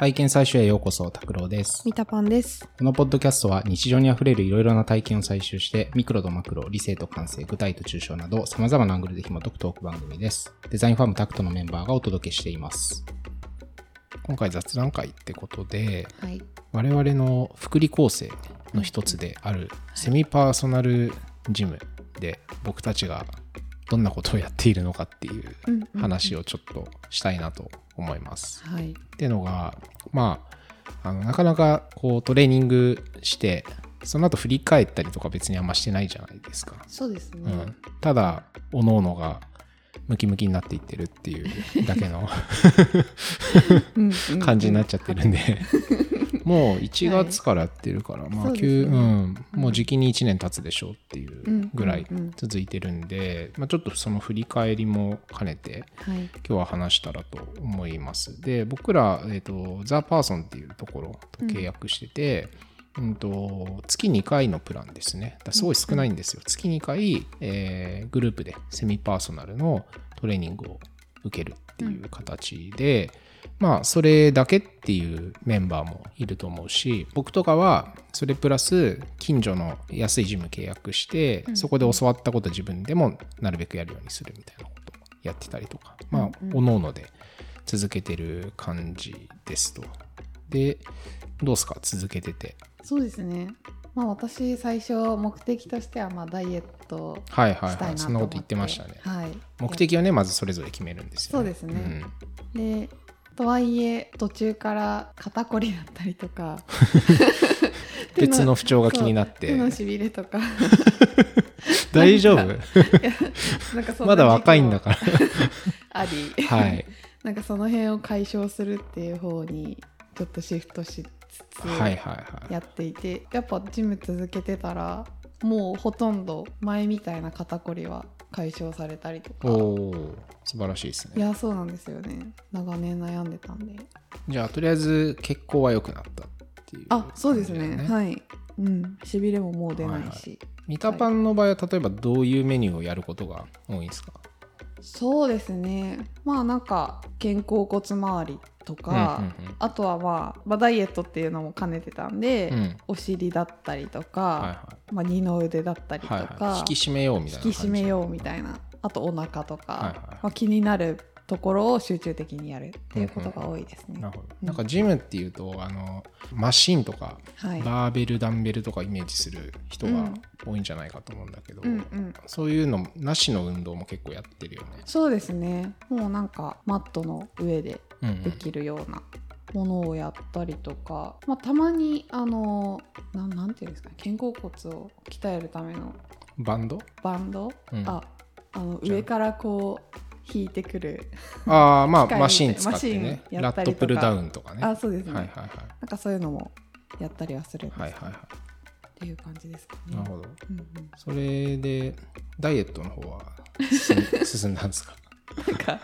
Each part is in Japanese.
体験採集へようこそ、拓郎です。ミタパンです。このポッドキャストは日常にあふれるいろいろな体験を採集して、ミクロとマクロ、理性と感性、具体と抽象など、様々なアングルで紐解くトーク番組です。デザインファームタクトのメンバーがお届けしています。今回雑談会ってことで、はい。我々の福利構成の一つであるセミパーソナルジムで僕たちがどんなことをやっているのかっていう話をちょっとしたいなと思います。はい。っていうのがまああのなかなかこうトレーニングしてその後振り返ったりとか別にあんましてないじゃないですか。そうですね。うん、ただ各々がムキムキになっていってるっていうだけのうんうん 感じになっちゃってるんで、もう1月からやってるから、まあそうです急、ねうん、もう時期に1年経つでしょうっていうぐらいうんうんうん続いてるんで、まあ、ちょっとその振り返りも兼ねてはい。今日は話したらと思います。で、僕ら、えっ、と、ザ・パーソンっていうところと契約してて、うんと月2回のプランですね。だすごい少ないんですよ。月2回、えーグループでセミパーソナルのトレーニングを受けるっていう形で、まあ、それだけっていうメンバーもいると思うし、僕とかは、それプラス、近所の安いジム契約して、そこで教わったこと自分でもなるべくやるようにするみたいなことをやってたりとか、まあ、おのおので続けてる感じですと。で、どうですか？続けてて。そうですね。まあ私最初目的としてはまあダイエットはいはいはい。したいなとそんなこと言ってましたね。はい。目的はね、まずそれぞれ決めるんですよ、そうですねでとはいえ途中から肩こりだったりとか手 別の不調が気になって手のしびれとか 大丈夫？まだ若いんだから。あり、はい。なんかその辺を解消するっていう方にちょっとシフトしつつはいはいはい。やっていてやっぱジム続けてたらもうほとんど前みたいな肩こりは解消されたりとか。素晴らしいですいね。やそうなんですよね。長年悩んでたんで。じゃあ、とりあえず血行は良くなったっていう、あそうですね。い。はい。うん。しびれももう出ないし、ミタパンの場合は、例えばどういうメニューをやることが多いんですか？そうですね。まあなんか肩甲骨周りとか、うんうんうんあとは、まあ、まあダイエットっていうのも兼ねてたんで、うんお尻だったりとか、はいはまあ、二の腕だったりい。とか、はいはい。引き締めようみたいな引。き締めようみたいなあとお腹とか、はいはいまあ、気になるところを集中的にやるっていうことが多いですね。なるほど。うんなんかジムっていうと、あの、マシンとか、はい、バーベル、ダンベルとかイメージする人が多いんじゃないかと思うんだけど、うんうん、そういうのなしの運動も結構やってるよね。そうですねもうなんかマットの上でうんうんできるようなものをやったりとか、まあ、たまにあのななんていうんですかね肩甲骨を鍛えるためのバンド？バンド、うんああの上からこう引いてくるああ、まあ、マシン使ってねマ。シンやラットプルダウンとかね。あそうですね、はいはいはい。なんかそういうのもやったりはするんですけど、はいはいはっていう感じですかね。い。なるほど。うんうんそれで、ダイエットの方は進 んだんですか？なんか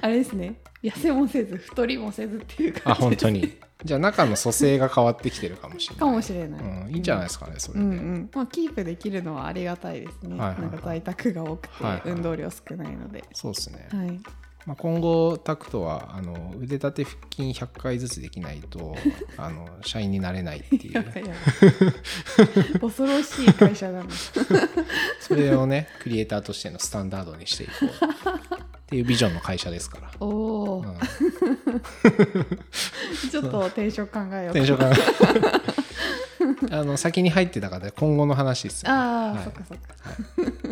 あれですね。痩せもせず太りもせずっていうあ、感じです本当に。じゃあ、中の組成が変わってきてるかもしれない。かもしれない、うん、いいんじゃないですかね、それで。うんうん。まあ、キープできるのはありがたいですね、はいはい。はいなんか在宅が多くて、はいはい。運動量少ないので、そうですね。はい、まあ、今後、タクトはあの腕立て腹筋100回ずつできないと あの社員になれないっていやうばいやばい恐ろしい会社だな。それをねクリエイターとしてのスタンダードにしていこうっていうビジョンの会社ですから。おお、うん。ちょっとテンション考えよう。テンションがあの先に入ってた方で今後の話ですよ、ね。ああ、はい。そっかそっか。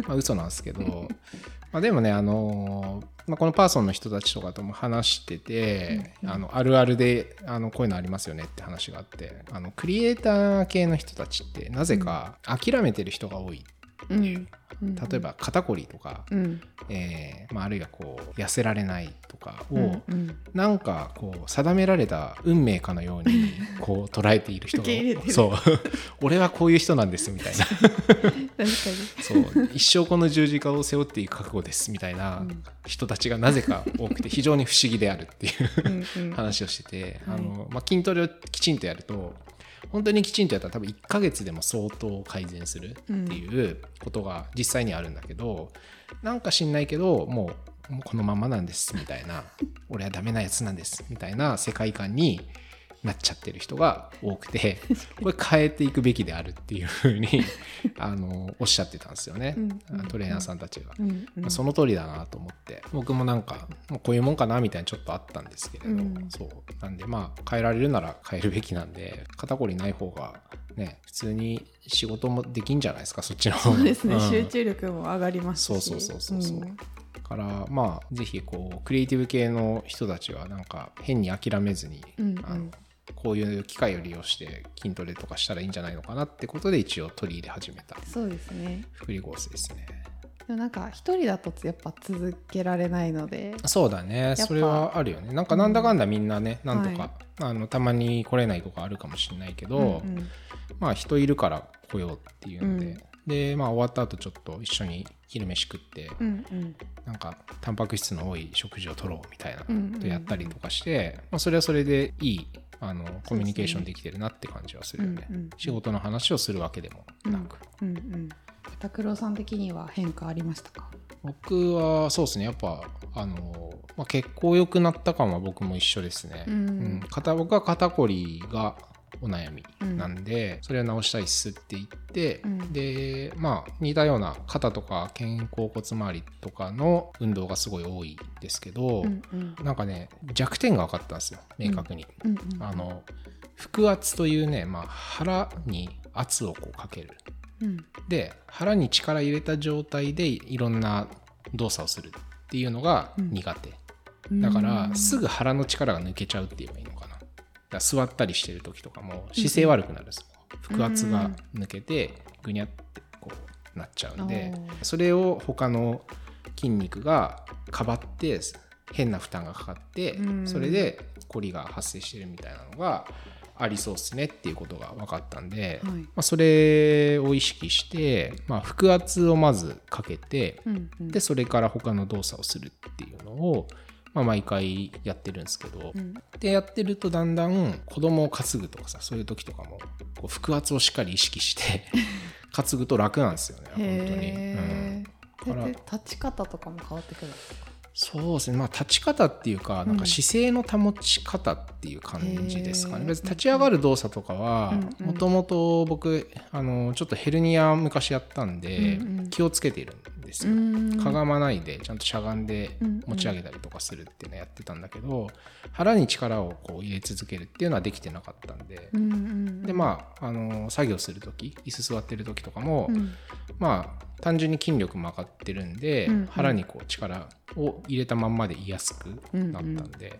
まあ、嘘なんですけど、まあ、でもね、あのまあ、このパーソンの人たちとかとも話してて、あのあるあるであのこういうのありますよねって話があって。あのクリエイター系の人たちってなぜか諦めてる人が多い。うんうん。例えば肩こりとか、うん。えーまあ、あるいはこう痩せられないとかを、うんうん。なんかこう定められた運命かのように こう捉えている人がそう。俺はこういう人なんですみたいな。そう。一生この十字架を背負っていく覚悟ですみたいなうん。人たちがなぜか多くて非常に不思議であるっていう話をしてて、はい。あのまあ、筋トレをきちんとやると本当にきちんとやったら多分1ヶ月でも相当改善するっていうことが実際にあるんだけど、なんか知んないけどもうもうこのままなんですみたいな。俺はダメなやつなんですみたいな世界観になっちゃってる人が多くて これ変えていくべきであるっていうふうに あのおっしゃってたんですよね、うんトレーナーさんたちが。うんうん。まあその通りだなと思って。僕もなんかもうこういうもんかなみたいなちょっとあったんですけれど、うん。そう。なんでまあ変えられるなら変えるべきなんで肩こりない方がね普通に仕事もできんじゃないですかそっちの方が。そうですね、ん。集中力も上がりますし。そうそうそうそうそう。うん。からまあぜひこうクリエイティブ系の人たちはなんか変に諦めずに、うんうん。あのこういう機会を利用して筋トレとかしたらいいんじゃないのかなってことで一応取り入れ始めた。そうですね。福利合成ですね。でもなんか一人だとやっぱ続けられないので。そうだね。ぱ。それはあるよね。なんかなんだかんだみんなね、なんとか、はい。あのたまに来れないとかあるかもしれないけど、うんうん。まあ人いるから来ようっていうので、うん。でまあ終わった後ちょっと一緒に昼飯食って、うんうん。なんかタンパク質の多い食事を取ろうみたいなとやったりとかして、まあ、それはそれでいいあのコミュニケーションできてるなって感じはするよね、うんうん仕事の話をするわけでもなく、うんうん拓郎さん的には変化ありましたか？僕はそうですね。やっぱあの、まあ、血行良くなった感は僕も一緒ですね、うん。うん。肩僕は肩こりがお悩みなんで、それを直したいっすって言って、うん。でまあ似たような肩とか肩甲骨周りとかの運動がすごい多いですけど、うんうん。なんかね弱点が分かったんですよ明確に、うんうんあの腹圧というね、まあ、腹に圧をこうかける。うん。で腹に力入れた状態でいろんな動作をするっていうのが苦手、だからすぐ腹の力が抜けちゃうって言えばいい座ったりしてる時とかも姿勢悪くなるんですよ、腹圧が抜けてぐにゃってこうなっちゃうんでおそれを他の筋肉がかばって変な負担がかかってうん。それでコリが発生してるみたいなのがありそうですねっていうことが分かったんで、はい。まあ、それを意識して、まあ、腹圧をまずかけてうんうん。でそれから他の動作をするっていうのを、まあ、毎回やってるんですけど、うん。でやってるとだんだん子供を担ぐとかさそういう時とかもこう腹圧をしっかり意識して 担ぐと楽なんですよね本当に。うん。立ち方とかも変わってくるそうですね。まあ立ち方っていうかなんか姿勢の保ち方っていう感じですかね、へー。別に立ち上がる動作とかはうんうん。もともと僕あのちょっとヘルニア昔やったんでうんうん。気をつけているんですよ、うん。かがまないでちゃんとしゃがんで持ち上げたりとかするっていうのやってたんだけど腹に力をこう入れ続けるっていうのはできてなかったんで、うんうんでまああの作業する時椅子座ってる時とかも、うん。まあ単純に筋力も上がってるんで、うんうん。腹にこう力を入れたまんまでいやすくなったんで、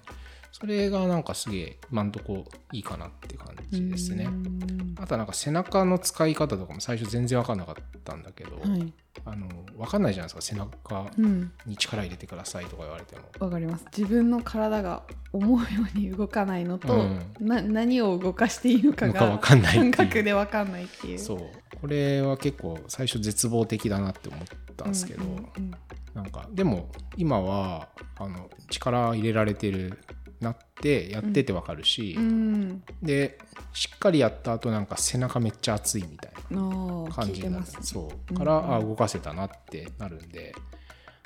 それがなんかすげえ今んとこいいかなって感じですね。うん。あとはなんか背中の使い方とかも最初全然分かんなかったんだけど、はい。あの分かんないじゃないですか背中うんに力入れてくださいとか言われても。わかります。自分の体が思うように動かないのと、うん。な何を動かしていいのかが分かんない感覚でわかんないっていう。そう。これは結構最初絶望的だなって思ったんですけど、うんうん。なんかでも今はあの力入れられてるなってやっててわかるし、うん。でしっかりやった後なんか背中めっちゃ熱いみたいなー感じになる、ねそうから、う。ん。うんあ動かせたなってなるんで。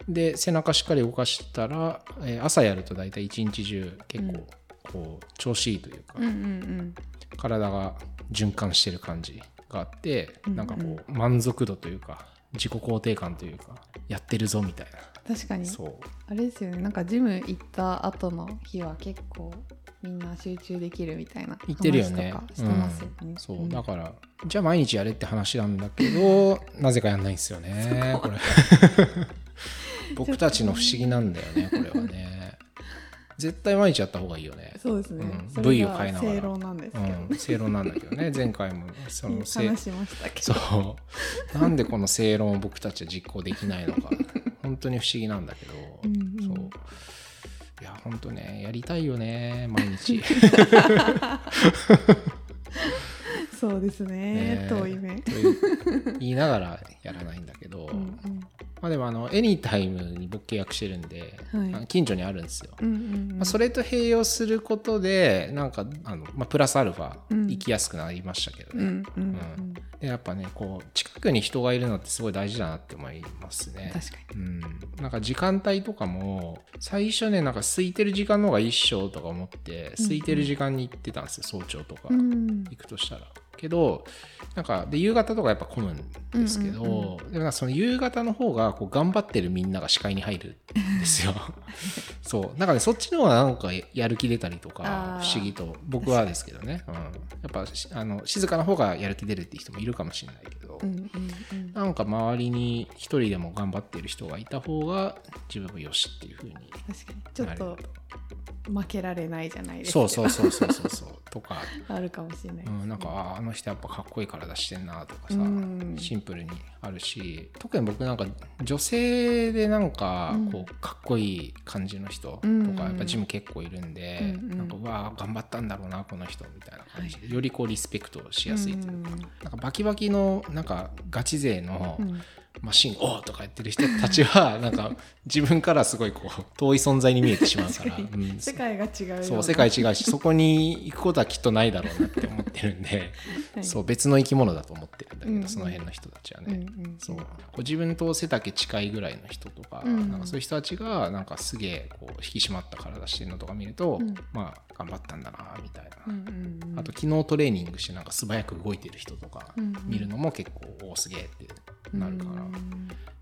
で背中しっかり動かしたら、えー朝やると大体一日中結構こう調子いいというか、うんうん。体が循環してる感じがあって、うんうん。なんかこう満足度というか自己肯定感というかやってるぞみたいうん確かに。なそう。あれですよね。なんかジム行った後の日は結構みんな集中できるみたいな言ってるよね。話とかしてますよね、うん。そう、ん。だからじゃあ毎日やれって話なんだけど なぜかやんないんですよねこれ。僕たちの不思議なんだよねこれはね絶対毎日やった方がいいよね。そうですね、うん。を変えながら。正論なんですけどね、うん。正論なんだけどね。前回もその正話しましたけど。そう。なんでこの正論を僕たちは実行できないのか。本当に不思議なんだけど、うんうん。そう。いや本当ねやりたいよね毎日。そうですね。ね遠い目。言いながらやらないんだけど、うんうんまあでもあのエニタイムに僕契約してるんで、はい。近所にあるんですよ、うんうんうん。まあ、それと併用することでなんかあの、まあ、プラスアルファうん。行きやすくなりましたけどね、うんうんうん。でやっぱねこう近くに人がいるのってすごい大事だなって思いますね。確かうん、なんか時間帯とかも最初ねなんか空いてる時間の方が一緒とか思って空いてる時間に行ってたんですよ早朝とか。うん。行くとしたら。けどなんかで夕方とかやっぱ混むんですけど、でもその夕方の方がこう頑張ってるみんなが視界に入る。んですよ。そう。なんかねそっちの方がなんかやる気出たりとか不思議と僕はですけどね、うん、やっぱしあの静かな方がやる気出るっていう人もいるかもしれないけど、うんうんうん。なんか周りに一人でも頑張ってる人がいた方が自分もよしっていう風に確かに。ちょっと負けられないじゃないですそうかそうそうそうそうそう。とか、あるかもしれないね、うん、なんかああの人やっぱかっこいい体してんなとかさ、うん。シンプルにあるし特に僕なんか女性でなんかうん。こうかっこいい感じの人とかうん。やっぱジム結構いるんで、うんうん。なんかうわー頑張ったんだろうなこの人みたいな感じで、よりこうリスペクトしやすいというか、なんかバキバキのなんかガチ勢のうんマシン「おーとか言ってる人たちはなんか自分からすごいこう遠い存在に見えてしまうから、うん。世界が違うそう世界違うしそこに行くことはきっとないだろうなって思ってるんで、はい。そう別の生き物だと思ってるんだけど、うんうんその辺の人たちはね、うんうん。そう自分と背丈近いぐらいの人とか,、うん。なんかそういう人たちがなんかすげえこう引き締まった体してるのとか見ると、うん。まあ頑張ったんだなみたいな、うんうんうん。あと昨日トレーニングしてなんか素早く動いてる人とか見るのも結構おーすげえってなるかな、っ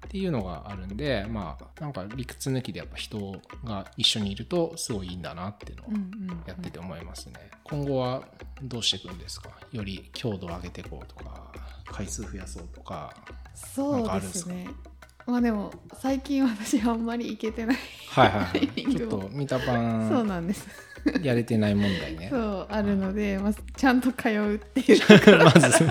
ていうのがあるんでまあなんか理屈抜きでやっぱ人が一緒にいるとすごいいいんだなっていうのをうんうんやってて思いますね。今後はどうしていくんですか？より強度を上げていこうとか回数増やそうとか。そうですね。まあでも最近私あんまり行けてない、はいはい ちょっと見たパそうンなんです。やれてない問題ね。そうあるので、まあ、ちゃんと通うっていう。まず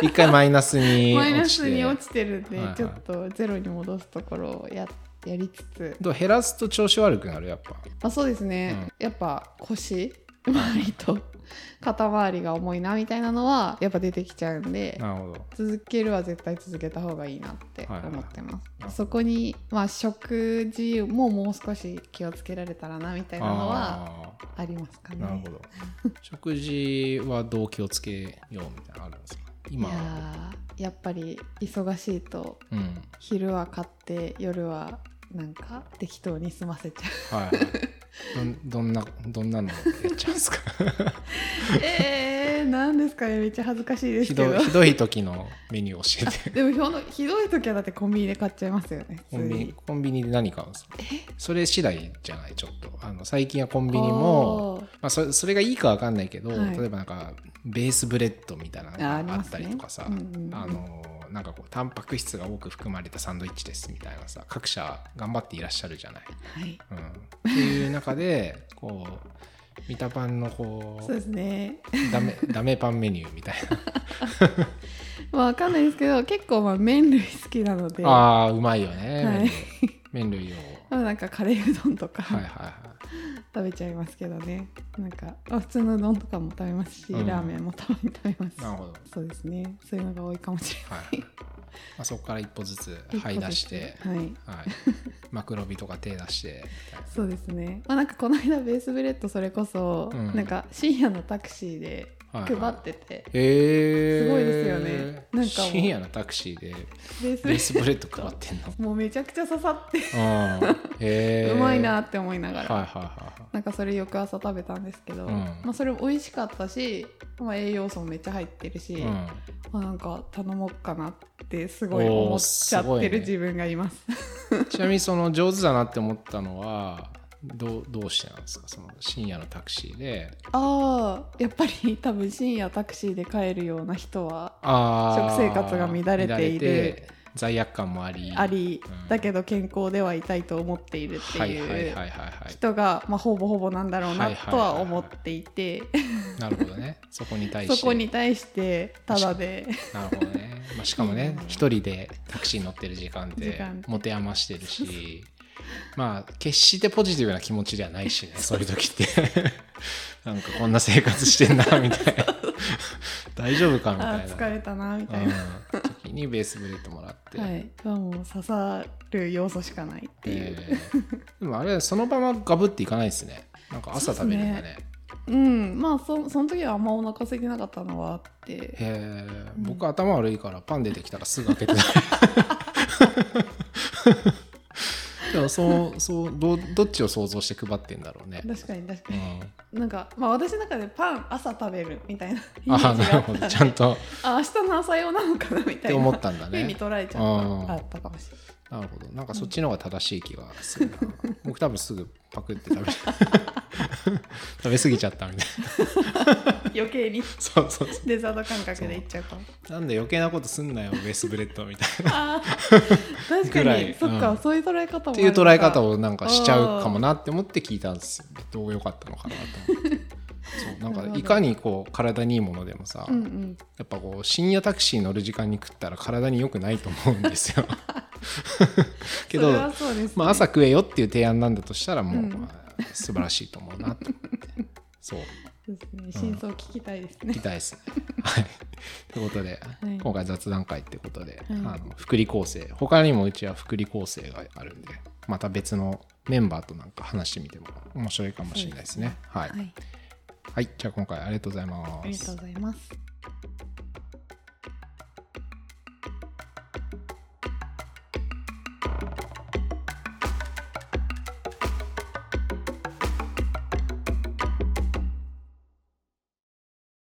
一回マイナスにマイナスに落ちて。るんで、はいはい。ちょっとゼロに戻すところをややりつつ。どう減らすと調子悪くなるやっぱ。あそうですね、やっぱ腰周りと肩周りが重いなみたいなのはやっぱ出てきちゃうんでなるほど。続けるは絶対続けた方がいいなって思ってます、いはいそこにまあ食事ももう少し気をつけられたらなみたいなのはあありますかねーなるほど。食事はどう気をつけようみたいなのあるんですか？今いやーやっぱり忙しいとうん。昼は買って夜はなんか適当に済ませちゃうはいはい。どんどんなどんなのやっちゃうんですか？えー、なんですかね？めっちゃ恥ずかしいですひけど。どひどい時のメニュー教えて。でもひょのひどい時はだってコンビニで買っちゃいますよねコンビニコンビニで何買うんですか？それ次第じゃないちょっと。あの最近はコンビニもまあ、そそれがいいかわかんないけど、はい。例えばなんかベースブレッドみたいなのがあったりとかさうんうんうん。あのなんかこうタンパク質が多く含まれたサンドイッチですみたいなさ各社頑張っていらっしゃるじゃない。はい。うん、っていう中でこうミタパンのこそうですね。うダメダメパンメニューみたいまあわかんないですけど結構まあ麺類好きなので。なああうまいよね、はい。麺類。を。まあなんかカレーうどんとか、はいはいはい。食べちゃいますけどねなんか、まあ、普通のうどんとかも食べますし、うん。ラーメンもたまに食べます。しなるほど。そうですね。そういうのが多いかもしれない。はい、まあ、そこから一歩ずつ 這い出して、はい。はい、マクロビとか手出してそうですね、まあ、なんかこの間ベースブレッドそれこそ、うん。なんか深夜のタクシーではい配はい。ってて、へえすごいですよね。なんか深夜のタクシーでベースブレッド配ってんの。もうめちゃくちゃ刺さって。えうまいなって思いながら、はいはいはいはい。なんかそれ翌朝食べたんですけど、うん。まあ、それも美味しかったし、まあ、栄養素もめっちゃ入ってるし、うん。まあ、なんか頼もうかなってすごい思っちゃってる自分がいます。ちなみにその上手だなって思ったのはどうどうしてなんですか？その深夜のタクシーで。ああやっぱり多分深夜タクシーで帰るような人は食生活が乱れている罪悪感もあり。あり、うん。だけど健康ではいたいと思っているってはいう人が、まあ、ほぼほぼなんだろうはなとは思っていて、なるほどね。そこに対して。そこに対してただで。なるほどね、まあ、しかもねうん。一人でタクシーに乗ってる時間って持て余してるしまあ決してポジティブな気持ちではないしねそう。いう時って。なんかこんな生活してんなみたいな。大丈夫かみたいな。疲れたなみたいな、うん、時にベースブレッドもらって、はい、はもう刺さる要素しかないっていう、えー。でもあれそのままガブっていかないですね。なんか朝食べるんだね。うん。まあそその時はあんまお腹空いてなかったのはあって。へえ僕頭悪いからパン出てきたらすぐ開けて。た でもそうそうどどっちを想像して配ってんだろうね。確かに確かうに、ん、なんかまあ私の中でパン朝食べるみたいな イメあーあなるほど。ちゃんと。あ明日の朝用なのかなみったていな。思ったんだふうにね。捉えちゃうん。ったあったかもしれない。なるほど。なんかそっちの方が正しい気がするな。僕多分すぐパクって食べ 食べ過ぎちゃったみたいな。余計に。そうそうそう。デザート感覚でいっちゃうかもなんで余計なことすんなよベースブレッドみたいな。確かに。そっか、うん。そういう捉え方もっていう捉え方ををなんかしちゃうかもなって思って聞いたんですよ。ね。どう良かったのかなと思って。そう。なんかいかにこう体にいいものでもさ、うんうん。やっぱこう深夜タクシー乗る時間に食ったら体に良くないと思うんですよ。けどね。まあ、朝食えよっていう提案なんだとしたらもう、うん。まあ素晴らしいと思うなと思って。そう。そうですね。真相聞きたいですね。聞き、たいですね。はい、ということで、はい。今回雑談会ってことで、はい。あの福利厚生。他にもうちは福利厚生があるんでまた別のメンバーとなんか話してみても面白いかもしれないですね。はい、はい、はい、じゃあ今回ありがとうございます。ありがとうございます